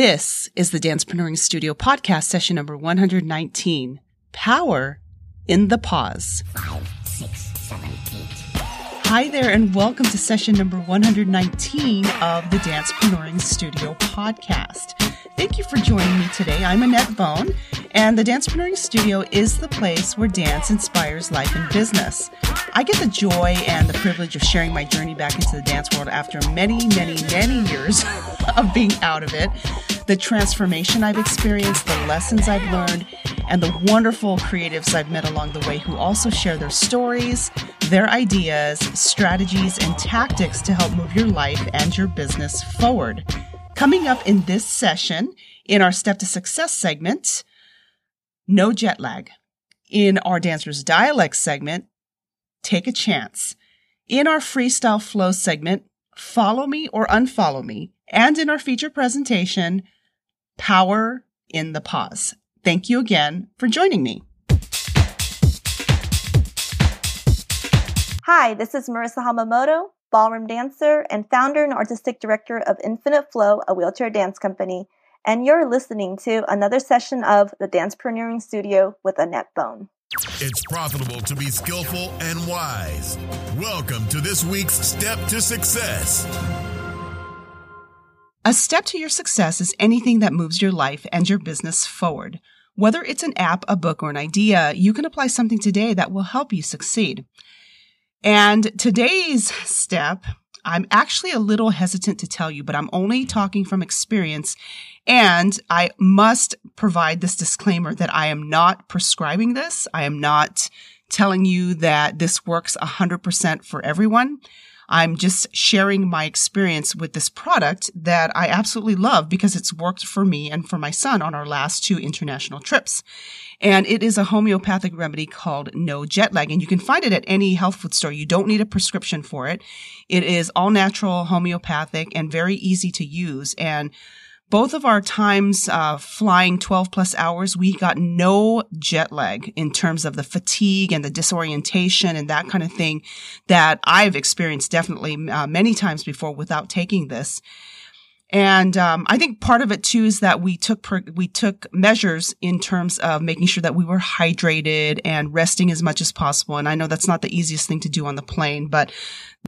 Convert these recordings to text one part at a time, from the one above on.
This is the Dancepreneuring Studio podcast session number 119 Power in the Pause. Five, six, seven, eight. Hi there, and welcome to session number 119 of the Dancepreneuring Studio podcast. Thank you for joining me today. I'm Annette Bone, and the Dancepreneuring Studio is the place where dance inspires life and business. I get the joy and the privilege of sharing my journey back into the dance world after many, many, many years of being out of it, the transformation I've experienced, the lessons I've learned, and the wonderful creatives I've met along the way who also share their stories, their ideas, strategies, and tactics to help move your life and your business forward. Coming up in this session, in our Step to Success segment, no jet lag. In our Dancers Dialect segment, take a chance. In our Freestyle Flow segment, follow me or unfollow me. And in our feature presentation, power in the pause. Thank you again for joining me. Hi, this is Marisa Hamamoto, ballroom dancer, and founder and artistic director of Infinite Flow, a wheelchair dance company. And you're listening to another session of the Dancepreneuring Studio with Annette Bone. It's profitable to be skillful and wise. Welcome to this week's Step to Success. A step to your success is anything that moves your life and your business forward. Whether it's an app, a book, or an idea, you can apply something today that will help you succeed. And today's step, I'm actually a little hesitant to tell you, but I'm only talking from experience. And I must provide this disclaimer that I am not prescribing this. I am not telling you that this works 100% for everyone. I'm just sharing my experience with this product that I absolutely love because it's worked for me and for my son on our last two international trips. And it is a homeopathic remedy called No Jet Lag. And you can find it at any health food store. You don't need a prescription for it. It is all natural, homeopathic, and very easy to use. And both of our times uh, flying 12 plus hours, we got no jet lag in terms of the fatigue and the disorientation and that kind of thing that I've experienced definitely uh, many times before without taking this. And um, I think part of it too is that we took per- we took measures in terms of making sure that we were hydrated and resting as much as possible. And I know that's not the easiest thing to do on the plane, but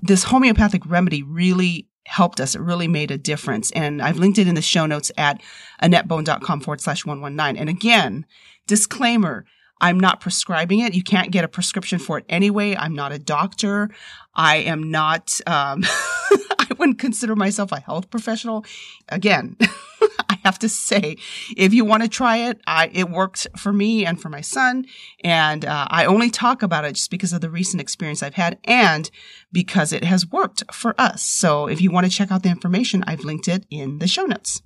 this homeopathic remedy really helped us. It really made a difference. And I've linked it in the show notes at annettebone.com forward slash 119. And again, disclaimer, I'm not prescribing it. You can't get a prescription for it anyway. I'm not a doctor. I am not, um, I wouldn't consider myself a health professional. Again, have to say, if you want to try it, I, it worked for me and for my son. And uh, I only talk about it just because of the recent experience I've had and because it has worked for us. So if you want to check out the information, I've linked it in the show notes.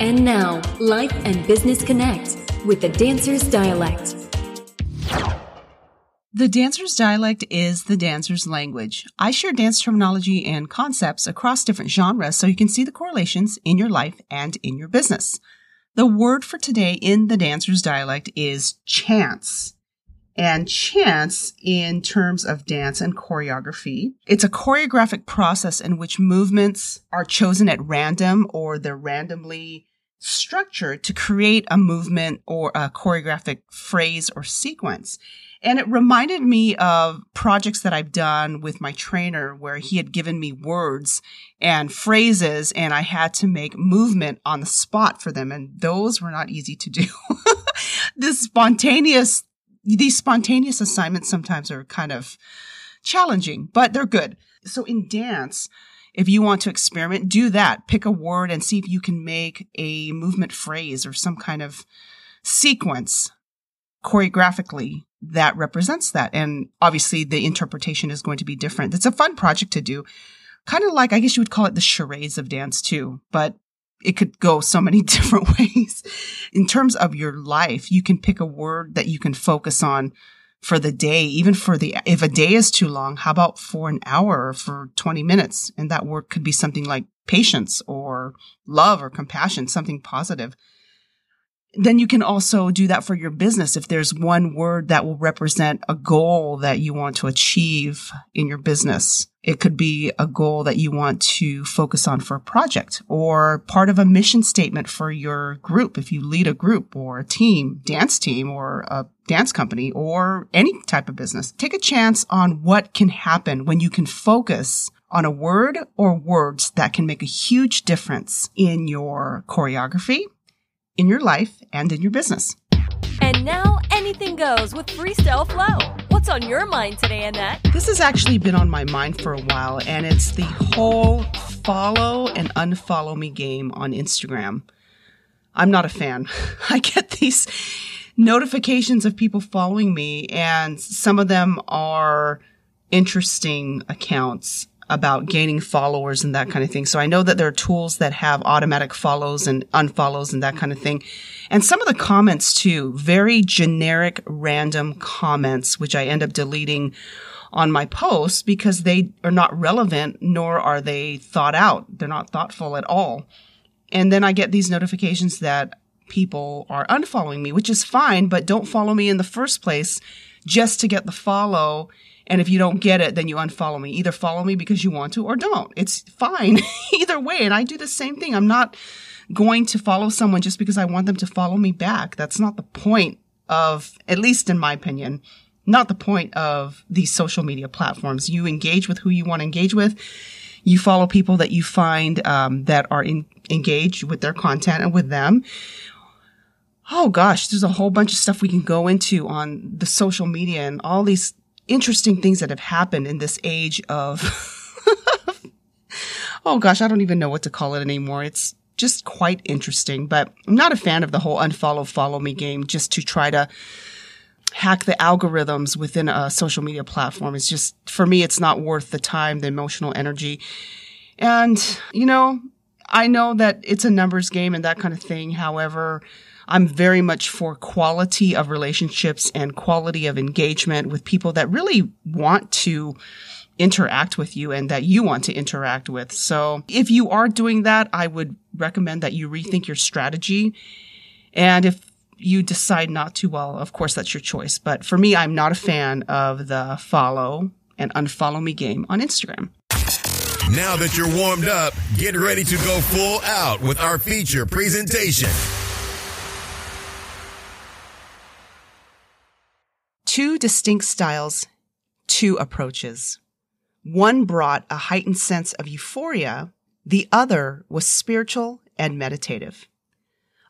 And now, Life and Business Connect with the Dancer's Dialect. The dancer's dialect is the dancer's language. I share dance terminology and concepts across different genres so you can see the correlations in your life and in your business. The word for today in the dancer's dialect is chance. And chance in terms of dance and choreography. It's a choreographic process in which movements are chosen at random or they're randomly structured to create a movement or a choreographic phrase or sequence. And it reminded me of projects that I've done with my trainer where he had given me words and phrases and I had to make movement on the spot for them. And those were not easy to do. this spontaneous, these spontaneous assignments sometimes are kind of challenging, but they're good. So in dance, if you want to experiment, do that. Pick a word and see if you can make a movement phrase or some kind of sequence choreographically that represents that. And obviously the interpretation is going to be different. It's a fun project to do. Kind of like, I guess you would call it the charades of dance too, but it could go so many different ways. In terms of your life, you can pick a word that you can focus on for the day, even for the, if a day is too long, how about for an hour or for 20 minutes? And that word could be something like patience or love or compassion, something positive. Then you can also do that for your business. If there's one word that will represent a goal that you want to achieve in your business, it could be a goal that you want to focus on for a project or part of a mission statement for your group. If you lead a group or a team, dance team or a dance company or any type of business, take a chance on what can happen when you can focus on a word or words that can make a huge difference in your choreography, in your life, and in your business. And now anything goes with Freestyle Flow. What's on your mind today, Annette? This has actually been on my mind for a while, and it's the whole follow and unfollow me game on Instagram. I'm not a fan. I get these notifications of people following me, and some of them are interesting accounts about gaining followers and that kind of thing. So I know that there are tools that have automatic follows and unfollows and that kind of thing. And some of the comments too, very generic, random comments, which I end up deleting on my posts because they are not relevant nor are they thought out. They're not thoughtful at all. And then I get these notifications that people are unfollowing me, which is fine, but don't follow me in the first place just to get the follow and if you don't get it, then you unfollow me. Either follow me because you want to or don't. It's fine either way. And I do the same thing. I'm not going to follow someone just because I want them to follow me back. That's not the point of, at least in my opinion, not the point of these social media platforms. You engage with who you want to engage with. You follow people that you find um, that are in, engaged with their content and with them. Oh gosh, there's a whole bunch of stuff we can go into on the social media and all these interesting things that have happened in this age of, oh gosh, I don't even know what to call it anymore. It's just quite interesting, but I'm not a fan of the whole unfollow, follow me game just to try to hack the algorithms within a social media platform. It's just, for me, it's not worth the time, the emotional energy. And, you know, I know that it's a numbers game and that kind of thing. However, I'm very much for quality of relationships and quality of engagement with people that really want to interact with you and that you want to interact with. So if you are doing that, I would recommend that you rethink your strategy. And if you decide not to, well, of course, that's your choice. But for me, I'm not a fan of the follow and unfollow me game on Instagram. Now that you're warmed up, get ready to go full out with our feature presentation. Two distinct styles, two approaches. One brought a heightened sense of euphoria. The other was spiritual and meditative.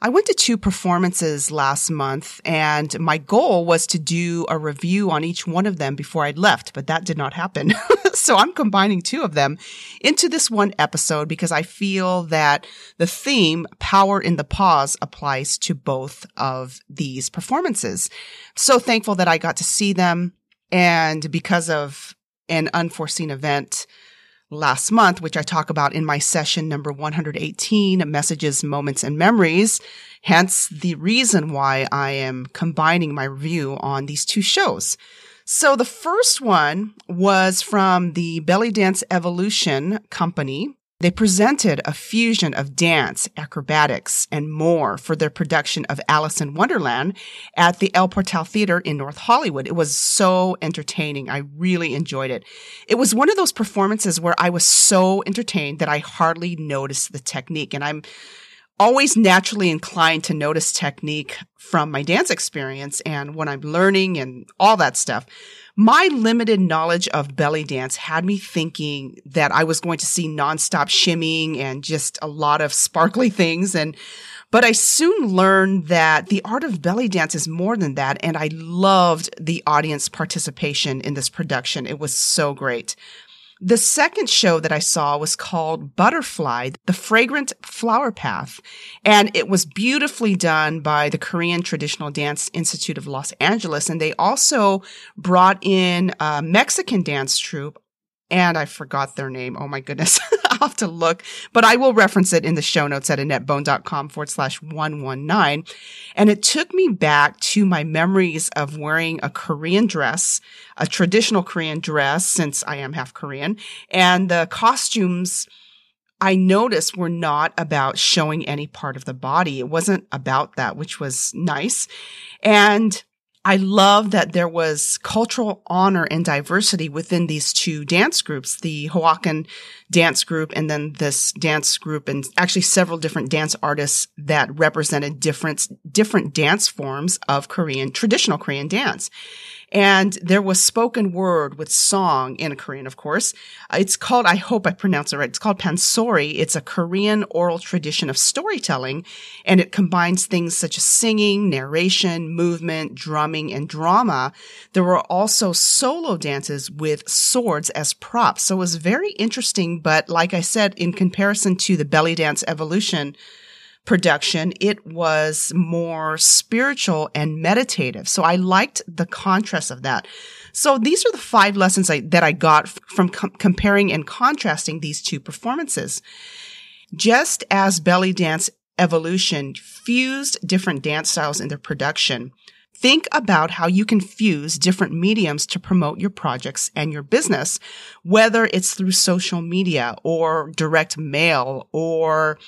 I went to two performances last month and my goal was to do a review on each one of them before I left, but that did not happen. so I'm combining two of them into this one episode because I feel that the theme, power in the pause, applies to both of these performances. So thankful that I got to see them. And because of an unforeseen event, last month, which I talk about in my session number 118, messages, moments, and memories. Hence the reason why I am combining my review on these two shows. So the first one was from the Belly Dance Evolution Company. They presented a fusion of dance, acrobatics, and more for their production of Alice in Wonderland at the El Portal Theater in North Hollywood. It was so entertaining. I really enjoyed it. It was one of those performances where I was so entertained that I hardly noticed the technique. And I'm always naturally inclined to notice technique from my dance experience and when I'm learning and all that stuff my limited knowledge of belly dance had me thinking that I was going to see nonstop shimmying and just a lot of sparkly things. And, but I soon learned that the art of belly dance is more than that. And I loved the audience participation in this production. It was so great. The second show that I saw was called Butterfly, the Fragrant Flower Path. And it was beautifully done by the Korean Traditional Dance Institute of Los Angeles. And they also brought in a Mexican dance troupe and I forgot their name. Oh my goodness. I'll have to look, but I will reference it in the show notes at AnnetteBone.com forward slash 119. And it took me back to my memories of wearing a Korean dress, a traditional Korean dress, since I am half Korean, and the costumes I noticed were not about showing any part of the body. It wasn't about that, which was nice. And I love that there was cultural honor and diversity within these two dance groups, the Hawaiian dance group and then this dance group and actually several different dance artists that represented different, different dance forms of Korean, traditional Korean dance. And there was spoken word with song in Korean, of course. Uh, it's called, I hope I pronounce it right. It's called pansori. It's a Korean oral tradition of storytelling, and it combines things such as singing, narration, movement, drumming, and drama. There were also solo dances with swords as props. So it was very interesting. But like I said, in comparison to the belly dance evolution, production, it was more spiritual and meditative. So I liked the contrast of that. So these are the five lessons I, that I got from com- comparing and contrasting these two performances. Just as belly dance evolution fused different dance styles in their production, think about how you can fuse different mediums to promote your projects and your business, whether it's through social media or direct mail or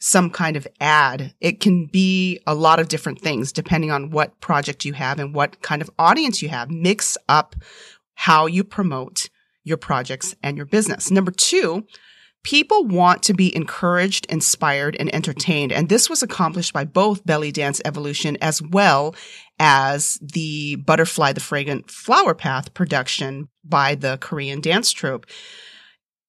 some kind of ad. It can be a lot of different things depending on what project you have and what kind of audience you have. Mix up how you promote your projects and your business. Number two, people want to be encouraged, inspired, and entertained. And this was accomplished by both Belly Dance Evolution as well as the Butterfly the Fragrant Flower Path production by the Korean dance troupe.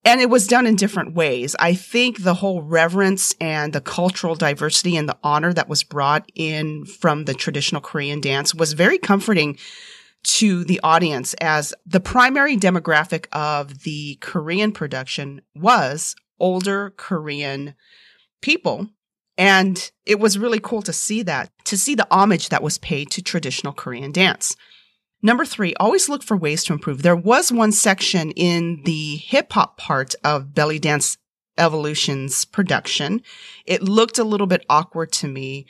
And it was done in different ways. I think the whole reverence and the cultural diversity and the honor that was brought in from the traditional Korean dance was very comforting to the audience as the primary demographic of the Korean production was older Korean people. And it was really cool to see that, to see the homage that was paid to traditional Korean dance. Number three, always look for ways to improve. There was one section in the hip hop part of Belly Dance Evolution's production. It looked a little bit awkward to me.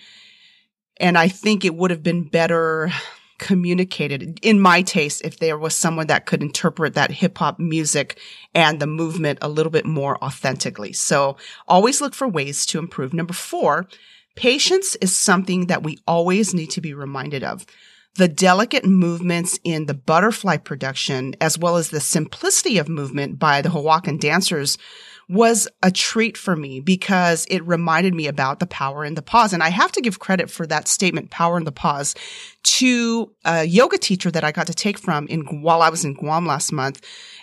And I think it would have been better communicated in my taste if there was someone that could interpret that hip hop music and the movement a little bit more authentically. So always look for ways to improve. Number four, patience is something that we always need to be reminded of the delicate movements in the butterfly production, as well as the simplicity of movement by the Oaxacan dancers was a treat for me because it reminded me about the power in the pause. And I have to give credit for that statement, power in the pause, to a yoga teacher that I got to take from in while I was in Guam last month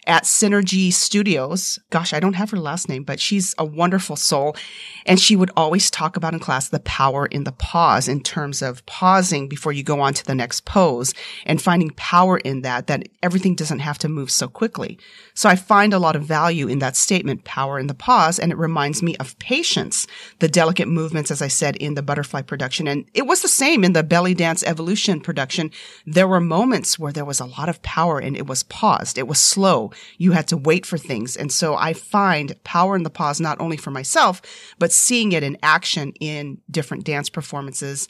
at Synergy Studios. Gosh, I don't have her last name, but she's a wonderful soul. And she would always talk about in class the power in the pause in terms of pausing before you go on to the next pose and finding power in that, that everything doesn't have to move so quickly. So I find a lot of value in that statement, power in the pause. And it reminds me of patience, the delicate movements, as I said, in the butterfly production. And it was the same in the belly dance evolution production. There were moments where there was a lot of power and it was paused. It was slow you had to wait for things. And so I find power in the pause not only for myself, but seeing it in action in different dance performances,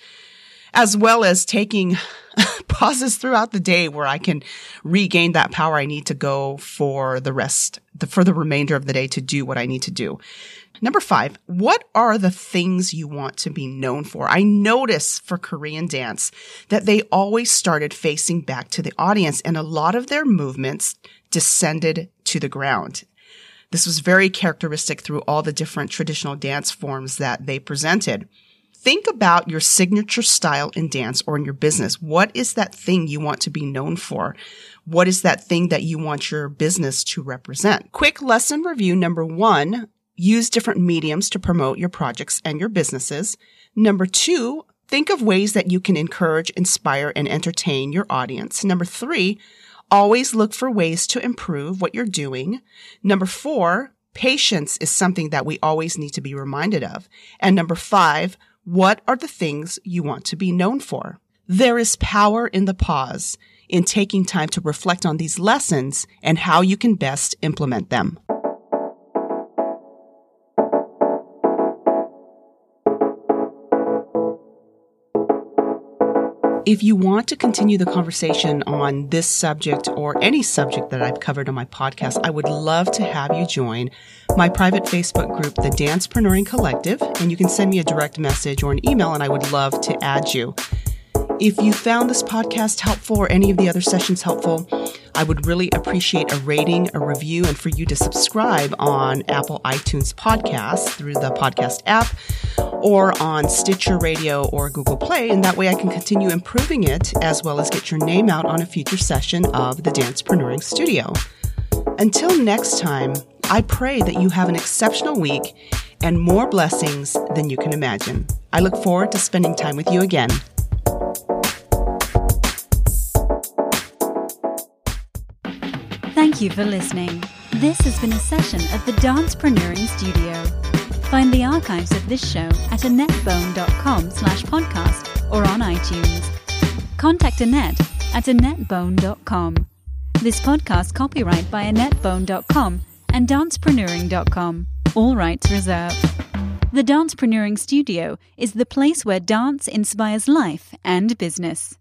as well as taking pauses throughout the day where I can regain that power I need to go for the rest, the, for the remainder of the day to do what I need to do. Number five, what are the things you want to be known for? I notice for Korean dance that they always started facing back to the audience and a lot of their movements descended to the ground. This was very characteristic through all the different traditional dance forms that they presented. Think about your signature style in dance or in your business. What is that thing you want to be known for? What is that thing that you want your business to represent? Quick lesson review number one use different mediums to promote your projects and your businesses. Number two, think of ways that you can encourage, inspire, and entertain your audience. Number three, always look for ways to improve what you're doing. Number four, patience is something that we always need to be reminded of. And number five, what are the things you want to be known for? There is power in the pause, in taking time to reflect on these lessons and how you can best implement them. If you want to continue the conversation on this subject or any subject that I've covered on my podcast, I would love to have you join my private Facebook group, the Dancepreneuring Collective, and you can send me a direct message or an email and I would love to add you. If you found this podcast helpful or any of the other sessions helpful, I would really appreciate a rating, a review, and for you to subscribe on Apple iTunes Podcasts through the podcast app or on Stitcher Radio or Google Play. And that way I can continue improving it as well as get your name out on a future session of the Dancepreneuring Studio. Until next time, I pray that you have an exceptional week and more blessings than you can imagine. I look forward to spending time with you again. Thank you for listening. This has been a session of the Dancepreneuring Studio. Find the archives of this show at annettebone.com slash podcast or on iTunes. Contact Annette at annettebone.com. This podcast copyright by annettebone.com and dancepreneuring.com. All rights reserved. The Dancepreneuring Studio is the place where dance inspires life and business.